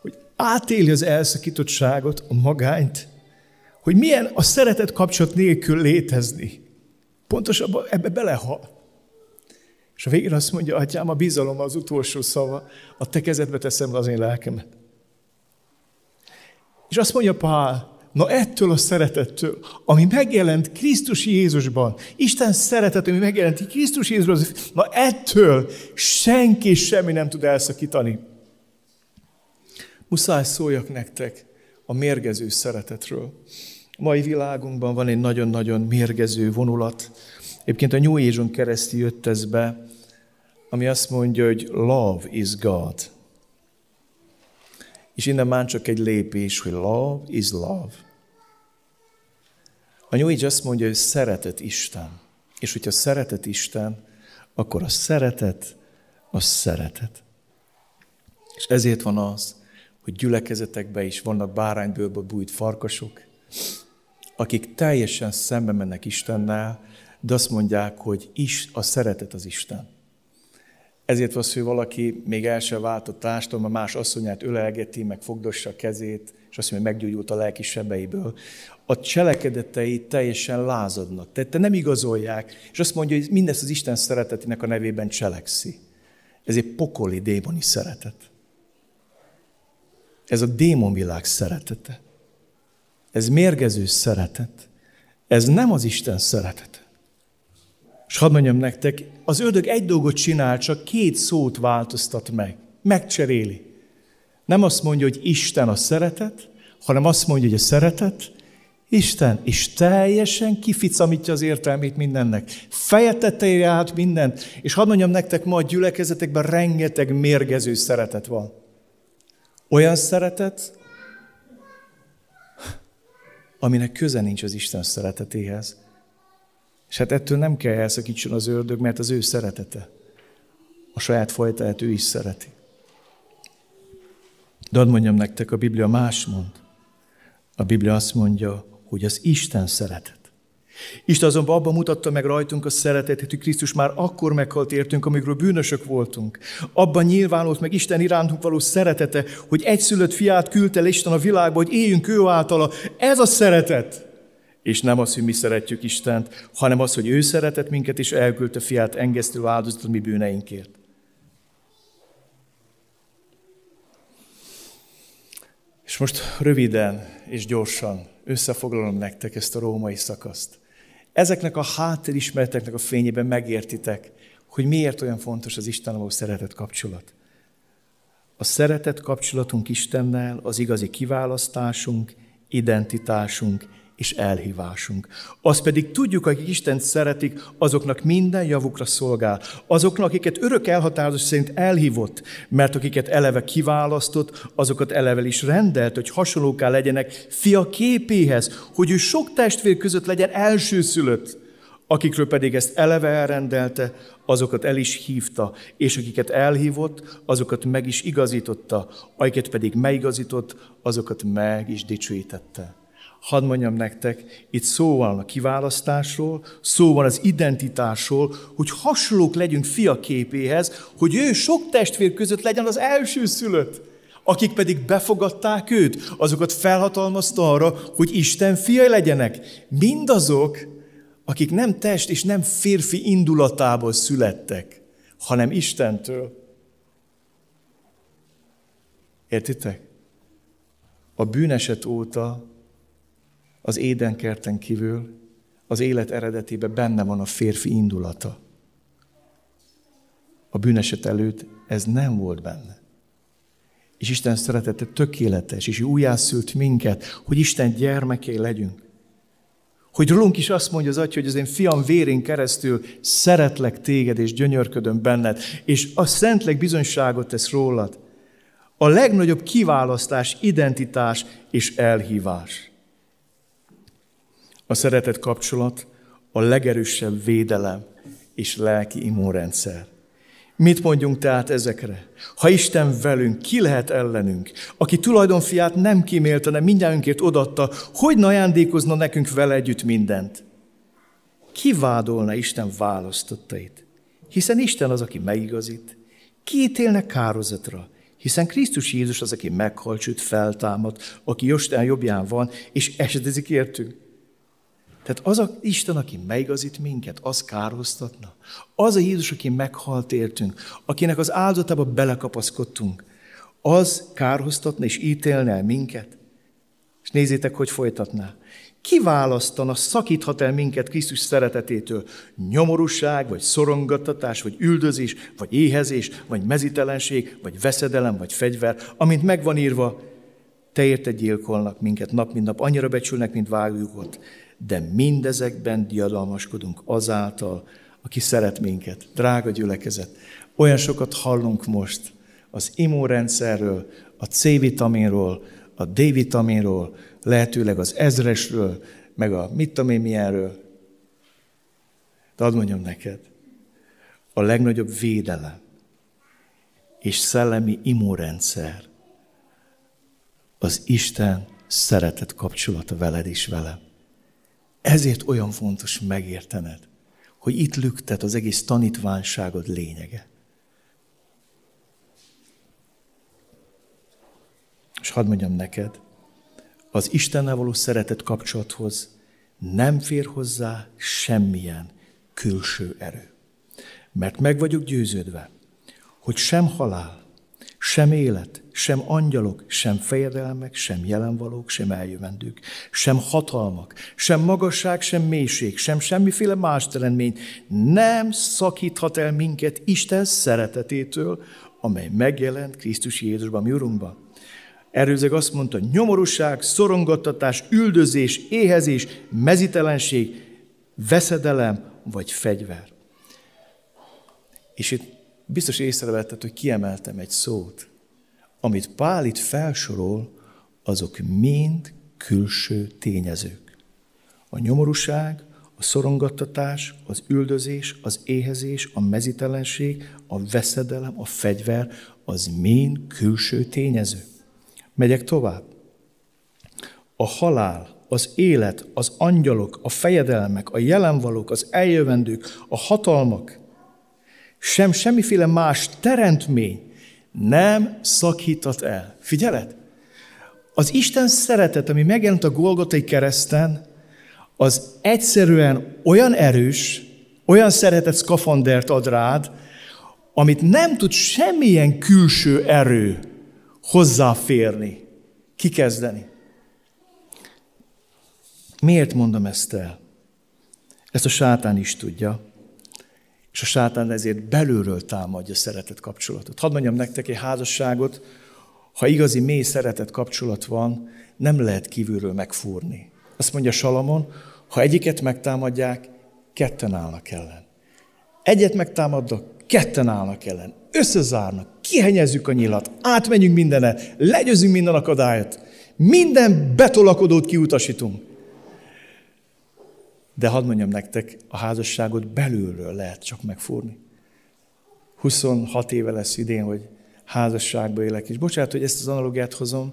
Speaker 1: Hogy átéli az elszakítottságot, a magányt, hogy milyen a szeretet kapcsolat nélkül létezni. Pontosabban ebbe belehal. És a végén azt mondja, atyám, a bizalom az utolsó szava, a te kezedbe teszem az én lelkemet. És azt mondja Pál, na ettől a szeretettől, ami megjelent Krisztus Jézusban, Isten szeretet, ami megjelent Krisztus Jézusban, na ettől senki semmi nem tud elszakítani. Muszáj szóljak nektek, a mérgező szeretetről. A mai világunkban van egy nagyon-nagyon mérgező vonulat. Egyébként a New Age-on keresztül jött ez be, ami azt mondja, hogy love is God. És innen már csak egy lépés, hogy love is love. A New Age azt mondja, hogy szeretet Isten. És hogyha szeretet Isten, akkor a szeretet, a szeretet. És ezért van az, hogy gyülekezetekben is vannak báránybőlbe bújt farkasok, akik teljesen szembe mennek Istennel, de azt mondják, hogy is a szeretet az Isten. Ezért van hogy valaki még el sem váltott társadalom, a más asszonyát ölelgeti, meg fogdossa a kezét, és azt mondja, hogy meggyógyult a lelki sebeiből. A cselekedetei teljesen lázadnak, tehát te nem igazolják, és azt mondja, hogy mindezt az Isten szeretetének a nevében cselekszi. Ez egy pokoli, démoni szeretet. Ez a démonvilág szeretete. Ez mérgező szeretet. Ez nem az Isten szeretete. És hadd mondjam nektek, az ördög egy dolgot csinál, csak két szót változtat meg. Megcseréli. Nem azt mondja, hogy Isten a szeretet, hanem azt mondja, hogy a szeretet Isten, és teljesen kificamítja az értelmét mindennek. Feje át mindent, és hadd mondjam nektek, ma a gyülekezetekben rengeteg mérgező szeretet van. Olyan szeretet, aminek köze nincs az Isten szeretetéhez. És hát ettől nem kell elszakítson az ördög, mert az ő szeretete. A saját fajtáját ő is szereti. De hadd mondjam nektek, a Biblia más mond. A Biblia azt mondja, hogy az Isten szeretet. Isten azonban abban mutatta meg rajtunk a szeretetét, hogy Krisztus már akkor meghalt értünk, amikről bűnösök voltunk. Abban nyilvánult meg Isten irántunk való szeretete, hogy egyszülött fiát küldte Isten a világba, hogy éljünk ő általa. Ez a szeretet. És nem az, hogy mi szeretjük Istent, hanem az, hogy ő szeretett minket, és elküldte fiát engesztő áldozatot mi bűneinkért. És most röviden és gyorsan összefoglalom nektek ezt a római szakaszt. Ezeknek a hátterismereteknek a fényében megértitek, hogy miért olyan fontos az Istennel szeretet kapcsolat. A szeretet kapcsolatunk Istennel az igazi kiválasztásunk, identitásunk és elhívásunk. Azt pedig tudjuk, akik Istent szeretik, azoknak minden javukra szolgál. Azoknak, akiket örök elhatározás szerint elhívott, mert akiket eleve kiválasztott, azokat eleve is rendelt, hogy hasonlóká legyenek fia képéhez, hogy ő sok testvér között legyen elsőszülött. Akikről pedig ezt eleve elrendelte, azokat el is hívta, és akiket elhívott, azokat meg is igazította, akiket pedig megigazított, azokat meg is dicsőítette. Hadd mondjam nektek, itt szó van a kiválasztásról, szó van az identitásról, hogy hasonlók legyünk fia képéhez, hogy ő sok testvér között legyen az első szülött. Akik pedig befogadták őt, azokat felhatalmazta arra, hogy Isten fia legyenek. Mindazok, akik nem test és nem férfi indulatából születtek, hanem Istentől. Értitek? A bűneset óta az édenkerten kívül az élet eredetében benne van a férfi indulata. A bűneset előtt ez nem volt benne. És Isten szeretete tökéletes, és újjászült minket, hogy Isten gyermekei legyünk. Hogy rólunk is azt mondja az Atya, hogy az én fiam vérén keresztül szeretlek téged, és gyönyörködöm benned, és a Szentlek bizonyságot tesz rólad. A legnagyobb kiválasztás, identitás és elhívás. A szeretet kapcsolat a legerősebb védelem és lelki immunrendszer. Mit mondjunk tehát ezekre? Ha Isten velünk, ki lehet ellenünk? Aki tulajdonfiát nem kímélte, hanem mindjárunkért odatta, hogy ajándékozna nekünk vele együtt mindent? Ki vádolna Isten választottait? Hiszen Isten az, aki megigazít. Ki ítélne kározatra? Hiszen Krisztus Jézus az, aki meghalt, sőt feltámad, aki Jósten jobbján van, és esetezik értünk. Tehát az a Isten, aki megigazít minket, az kárhoztatna. Az a Jézus, aki meghalt értünk, akinek az áldozatába belekapaszkodtunk, az kárhoztatna és ítélne el minket. És nézzétek, hogy folytatná. Kiválasztana, szakíthat el minket Krisztus szeretetétől? Nyomorúság, vagy szorongattatás, vagy üldözés, vagy éhezés, vagy mezitelenség, vagy veszedelem, vagy fegyver, amint megvan írva, te érted gyilkolnak minket nap, mint nap, annyira becsülnek, mint vágjukat, de mindezekben diadalmaskodunk azáltal, aki szeret minket. Drága gyülekezet, olyan sokat hallunk most az immunrendszerről, a C-vitaminról, a D-vitaminról, lehetőleg az ezresről, meg a mit tudom én milyenről. De ad mondjam neked, a legnagyobb védelem és szellemi immunrendszer az Isten szeretet kapcsolata veled is velem. Ezért olyan fontos megértened, hogy itt lüktet az egész tanítványságod lényege. És hadd mondjam neked, az Istennel való szeretet kapcsolathoz nem fér hozzá semmilyen külső erő. Mert meg vagyok győződve, hogy sem halál, sem élet, sem angyalok, sem fejedelmek, sem jelenvalók, sem eljövendők, sem hatalmak, sem magasság, sem mélység, sem semmiféle más teremtmény nem szakíthat el minket Isten szeretetétől, amely megjelent Krisztus Jézusban, mi Urunkban. Erőzeg azt mondta, nyomorúság, szorongattatás, üldözés, éhezés, mezitelenség, veszedelem vagy fegyver. És itt biztos észrevetted, hogy kiemeltem egy szót. Amit Pál itt felsorol, azok mind külső tényezők. A nyomorúság, a szorongattatás, az üldözés, az éhezés, a mezitelenség, a veszedelem, a fegyver, az mind külső tényező. Megyek tovább. A halál, az élet, az angyalok, a fejedelmek, a jelenvalók, az eljövendők, a hatalmak, sem semmiféle más teremtmény nem szakítat el. Figyeled? Az Isten szeretet, ami megjelent a Golgotai kereszten, az egyszerűen olyan erős, olyan szeretet szkafandert ad rád, amit nem tud semmilyen külső erő hozzáférni, kikezdeni. Miért mondom ezt el? Ezt a sátán is tudja. És a sátán ezért belülről támadja szeretet kapcsolatot. Hadd mondjam nektek egy házasságot, ha igazi mély szeretet kapcsolat van, nem lehet kívülről megfúrni. Azt mondja Salamon, ha egyiket megtámadják, ketten állnak ellen. Egyet megtámadnak, ketten állnak ellen. Összezárnak, kihenyezzük a nyilat, átmenjünk mindene, legyőzünk minden akadályot, minden betolakodót kiutasítunk. De hadd mondjam nektek, a házasságot belülről lehet csak megfúrni. 26 éve lesz idén, hogy házasságban élek. És bocsánat, hogy ezt az analógiát hozom,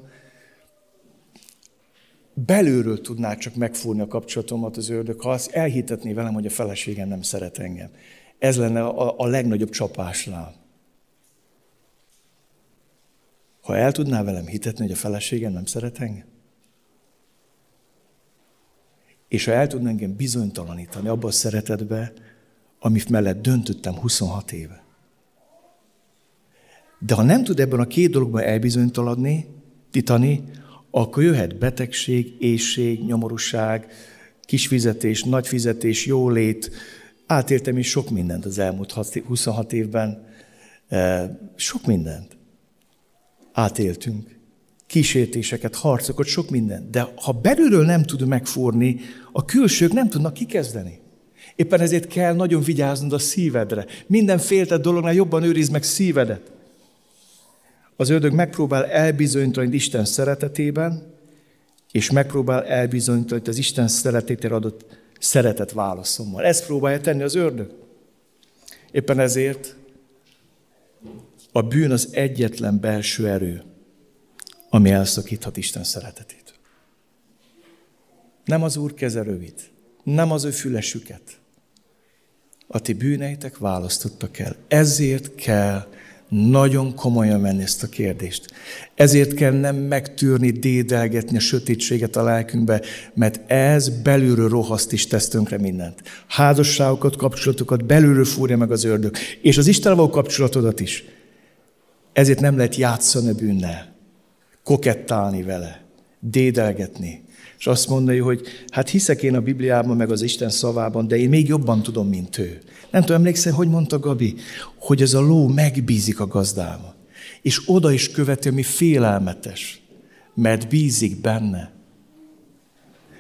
Speaker 1: belülről tudnák csak megfúrni a kapcsolatomat az ördög, ha azt elhitetné velem, hogy a feleségem nem szeret engem. Ez lenne a, a legnagyobb csapásnál. Ha el tudná velem hitetni, hogy a feleségem nem szeret engem, és ha el tudna engem bizonytalanítani abba a szeretetbe, amit mellett döntöttem 26 éve. De ha nem tud ebben a két dologban elbizonytalanni, titani, akkor jöhet betegség, éjség, nyomorúság, kis fizetés, nagy fizetés, jólét. Átértem is sok mindent az elmúlt 26 évben. Eh, sok mindent átéltünk kísértéseket, harcokat, sok mindent. De ha belülről nem tud megfúrni, a külsők nem tudnak kikezdeni. Éppen ezért kell nagyon vigyáznod a szívedre. Minden féltett dolognál jobban őrizd meg szívedet. Az ördög megpróbál elbizonytalanítani Isten szeretetében, és megpróbál elbizonytalanítani az Isten szeretetére adott szeretet válaszommal. Ezt próbálja tenni az ördög. Éppen ezért a bűn az egyetlen belső erő, ami elszakíthat Isten szeretetét. Nem az Úr keze rövid, nem az ő fülesüket. A ti bűneitek választottak el. Ezért kell nagyon komolyan venni ezt a kérdést. Ezért kell nem megtűrni, dédelgetni a sötétséget a lelkünkbe, mert ez belülről rohaszt is tesz tönkre mindent. Házasságokat, kapcsolatokat belülről fúrja meg az ördög, és az Istenával kapcsolatodat is. Ezért nem lehet játszani a bűnnel kokettálni vele, dédelgetni, és azt mondani, hogy hát hiszek én a Bibliában, meg az Isten szavában, de én még jobban tudom, mint ő. Nem tudom, emlékszel, hogy mondta Gabi, hogy ez a ló megbízik a gazdába, és oda is követi, ami félelmetes. mert bízik benne,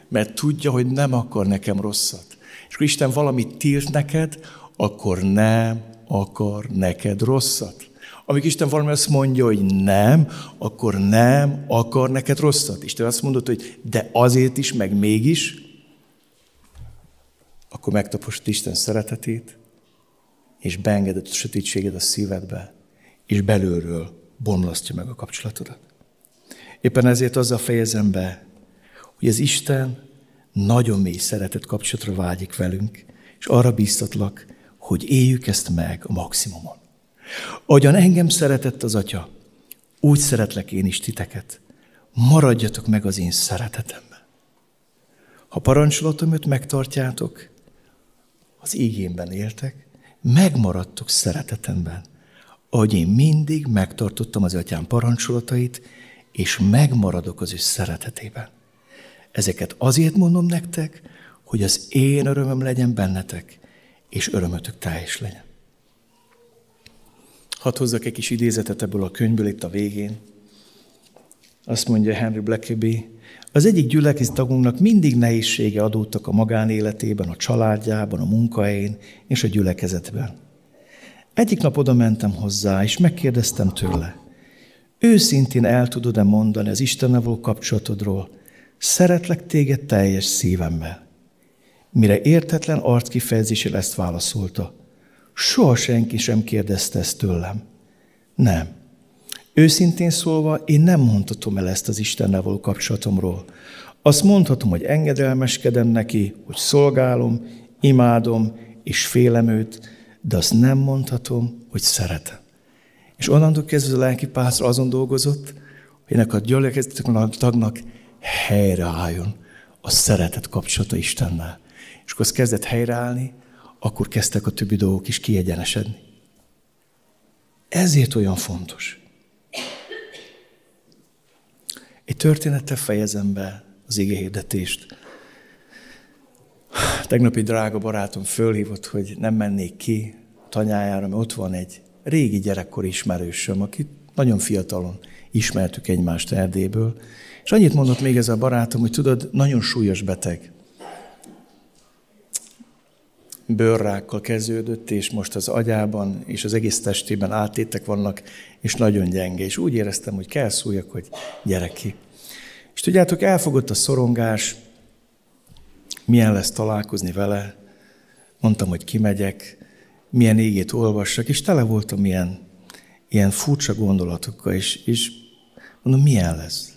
Speaker 1: mert tudja, hogy nem akar nekem rosszat. És akkor Isten valamit tilt neked, akkor nem akar neked rosszat. Amíg Isten valami azt mondja, hogy nem, akkor nem akar neked rosszat. Isten azt mondott, hogy de azért is, meg mégis, akkor megtaposod Isten szeretetét, és beengedett a sötétséged a szívedbe, és belülről bomlasztja meg a kapcsolatodat. Éppen ezért azzal fejezem be, hogy az Isten nagyon mély szeretet kapcsolatra vágyik velünk, és arra bíztatlak, hogy éljük ezt meg a maximumon. Ahogyan engem szeretett az Atya, úgy szeretlek én is titeket. Maradjatok meg az én szeretetemben. Ha parancsolatomat megtartjátok, az ígémben éltek, megmaradtok szeretetemben, ahogy én mindig megtartottam az atyám parancsolatait, és megmaradok az ő szeretetében. Ezeket azért mondom nektek, hogy az én örömöm legyen bennetek, és örömötök teljes legyen. Hadd hozzak egy kis idézetet ebből a könyvből itt a végén. Azt mondja Henry Blackaby, az egyik gyülekezet tagunknak mindig nehézsége adódtak a magánéletében, a családjában, a munkahelyén és a gyülekezetben. Egyik nap oda mentem hozzá, és megkérdeztem tőle, őszintén el tudod-e mondani az Istennel való kapcsolatodról, szeretlek téged teljes szívemmel. Mire értetlen arckifejezéssel ezt válaszolta. Soha senki sem kérdezte ezt tőlem. Nem. Őszintén szólva, én nem mondhatom el ezt az Istennel való kapcsolatomról. Azt mondhatom, hogy engedelmeskedem neki, hogy szolgálom, imádom és félem őt, de azt nem mondhatom, hogy szeretem. És onnantól kezdve a lelki pásztor azon dolgozott, hogy ennek a gyülekezeteknek a tagnak helyreálljon a szeretet kapcsolata Istennel. És akkor az kezdett helyreállni, akkor kezdtek a többi dolgok is kiegyenesedni. Ezért olyan fontos. Egy történettel fejezem be az igéhirdetést. Tegnap egy drága barátom fölhívott, hogy nem mennék ki tanyájára, mert ott van egy régi gyerekkori ismerősöm, akit nagyon fiatalon ismertük egymást Erdélyből, és annyit mondott még ez a barátom, hogy tudod, nagyon súlyos beteg. Bőrrákkal kezdődött, és most az agyában és az egész testében átétek vannak, és nagyon gyenge. És úgy éreztem, hogy kell szújak, hogy gyere ki. És tudjátok, elfogott a szorongás, milyen lesz találkozni vele. Mondtam, hogy kimegyek, milyen égét olvassak, és tele voltam ilyen, ilyen furcsa gondolatokkal, és, és mondom, milyen lesz.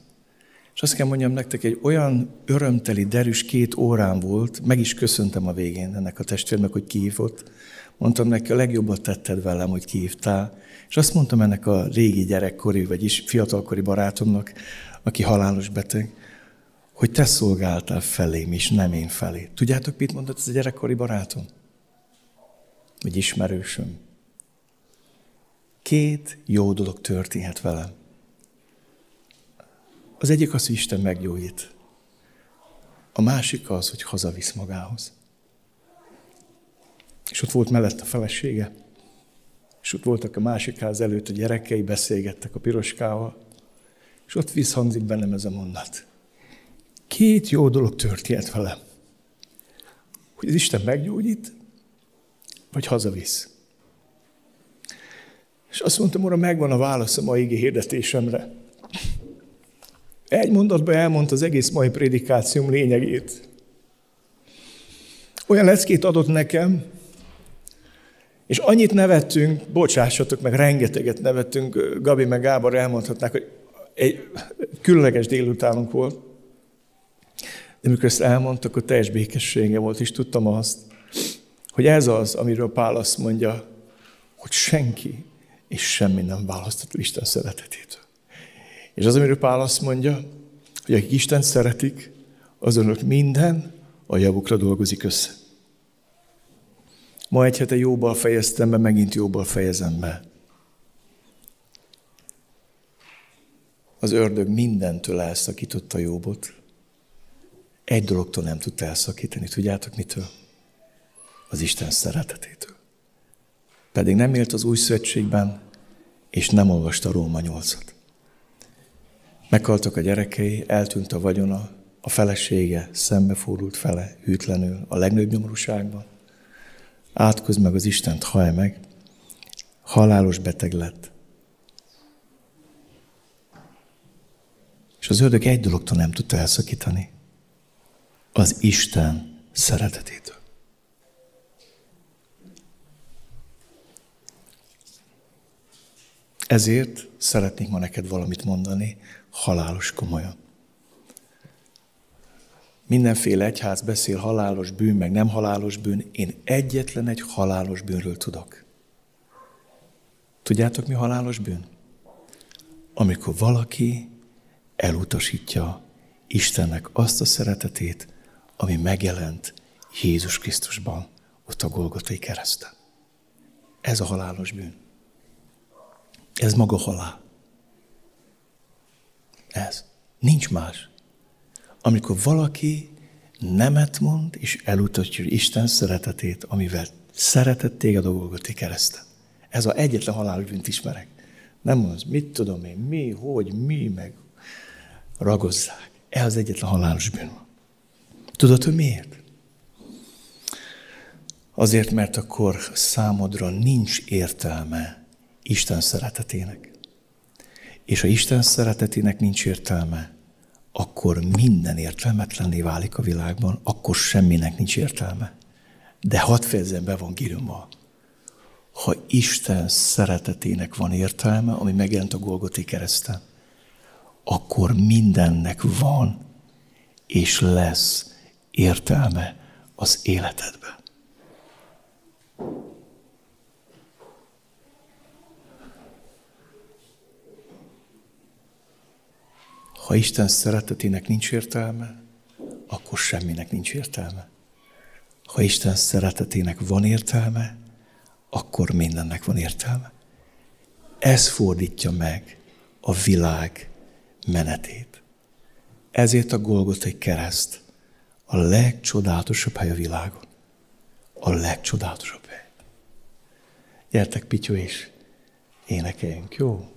Speaker 1: És azt kell mondjam nektek, egy olyan örömteli, derűs két órán volt, meg is köszöntem a végén ennek a testvérnek, hogy kihívott. Mondtam neki, a legjobbat tetted velem, hogy kihívtál. És azt mondtam ennek a régi gyerekkori, vagy is fiatalkori barátomnak, aki halálos beteg, hogy te szolgáltál felém is, nem én felé. Tudjátok, mit mondott ez a gyerekkori barátom? Vagy ismerősöm? Két jó dolog történhet velem. Az egyik az, hogy Isten meggyógyít. A másik az, hogy hazavisz magához. És ott volt mellett a felesége, és ott voltak a másik ház előtt a gyerekei, beszélgettek a piroskával, és ott visszhangzik bennem ez a mondat. Két jó dolog történt velem. Hogy az Isten meggyógyít, vagy hazavisz. És azt mondtam, Uram, megvan a válasz a mai hirdetésemre. Egy mondatban elmondta az egész mai prédikációm lényegét. Olyan leckét adott nekem, és annyit nevettünk, bocsássatok meg, rengeteget nevettünk, Gabi meg Gábor elmondhatnák, hogy egy különleges délutánunk volt. De mikor ezt elmondtak, akkor teljes békessége volt, és tudtam azt, hogy ez az, amiről Pál azt mondja, hogy senki és semmi nem választott Isten szeretetétől. És az, amiről Pál azt mondja, hogy akik Isten szeretik, azonok minden a javukra dolgozik össze. Ma egy hete jóból fejeztem be, megint jóból fejezem be. Az ördög mindentől elszakította Jóbot. Egy dologtól nem tudta elszakítani. Tudjátok mitől? Az Isten szeretetétől. Pedig nem élt az új szövetségben, és nem olvasta Róma 8-at. Meghaltak a gyerekei, eltűnt a vagyona, a felesége szembefordult fele hűtlenül a legnagyobb nyomorúságban. Átköz meg az Istent, hallj meg, halálos beteg lett. És az ördög egy dologtól nem tudta elszakítani. Az Isten szeretetétől. Ezért szeretnék ma neked valamit mondani, halálos komolyan. Mindenféle egyház beszél halálos bűn, meg nem halálos bűn. Én egyetlen egy halálos bűnről tudok. Tudjátok, mi halálos bűn? Amikor valaki elutasítja Istennek azt a szeretetét, ami megjelent Jézus Krisztusban, ott a Golgotai kereszten. Ez a halálos bűn. Ez maga halál. Ez. Nincs más. Amikor valaki nemet mond, és elutasítja Isten szeretetét, amivel szeretett téged a Golgoti kereszten. Ez a egyetlen halálbűnt ismerek. Nem az, mit tudom én, mi, hogy, mi, meg ragozzák. Ez az egyetlen halálos bűn. Tudod, hogy miért? Azért, mert akkor számodra nincs értelme Isten szeretetének. És ha Isten szeretetének nincs értelme, akkor minden értelmetlenné válik a világban, akkor semminek nincs értelme. De hadd fejezem be van gírummal. Ha Isten szeretetének van értelme, ami megjelent a Golgoti kereszten, akkor mindennek van és lesz értelme az életedben. Ha Isten szeretetének nincs értelme, akkor semminek nincs értelme. Ha Isten szeretetének van értelme, akkor mindennek van értelme. Ez fordítja meg a világ menetét. Ezért a Golgotai kereszt a legcsodálatosabb hely a világon. A legcsodálatosabb hely. Gyertek, Pityó, és énekeljünk, jó?